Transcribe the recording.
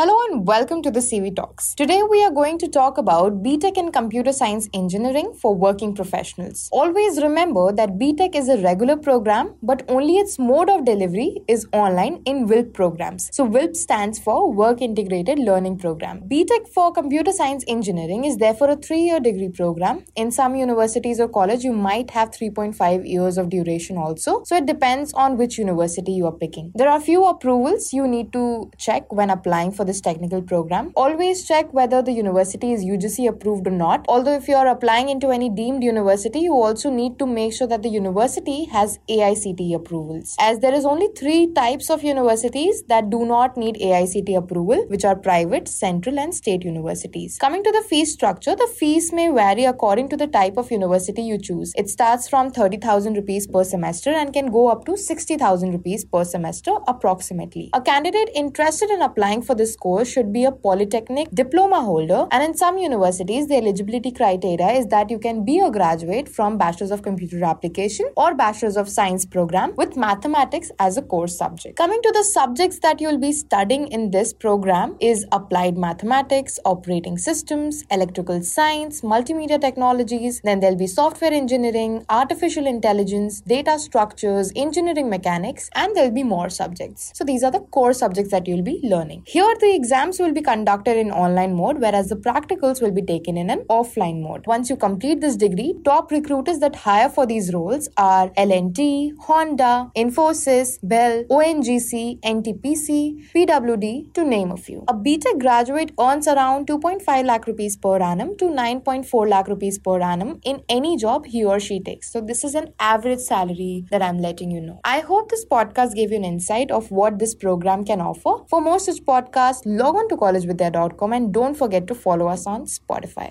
Hello and welcome to the CV Talks. Today we are going to talk about BTech in Computer Science Engineering for working professionals. Always remember that BTech is a regular program, but only its mode of delivery is online in WILP programs. So WILP stands for Work Integrated Learning Program. BTech for Computer Science Engineering is therefore a three-year degree program. In some universities or college, you might have 3.5 years of duration also. So it depends on which university you are picking. There are few approvals you need to check when applying for this technical program. Always check whether the university is UGC approved or not. Although, if you are applying into any deemed university, you also need to make sure that the university has AICTE approvals. As there is only three types of universities that do not need AICTE approval, which are private, central, and state universities. Coming to the fee structure, the fees may vary according to the type of university you choose. It starts from 30,000 rupees per semester and can go up to 60,000 rupees per semester approximately. A candidate interested in applying for this course should be a polytechnic diploma holder. And in some universities the eligibility criteria is that you can be a graduate from bachelor's of computer application or bachelor's of science program with mathematics as a core subject. Coming to the subjects that you'll be studying in this program is applied mathematics operating systems electrical science multimedia technologies. Then there'll be software engineering artificial intelligence data structures engineering mechanics and there'll be more subjects. So these are the core subjects that you'll be learning. Here the exams will be conducted in online mode, whereas the practicals will be taken in an offline mode. Once you complete this degree, top recruiters that hire for these roles are L&T, Honda, Infosys, Bell, ONGC, NTPC, PWD, to name a few. A BTech graduate earns around 2.5 lakh rupees per annum to 9.4 lakh rupees per annum in any job he or she takes. So this is an average salary that I'm letting you know. I hope this podcast gave you an insight of what this program can offer. For more such podcasts, log on to collegevidya.com and don't forget to follow us on Spotify.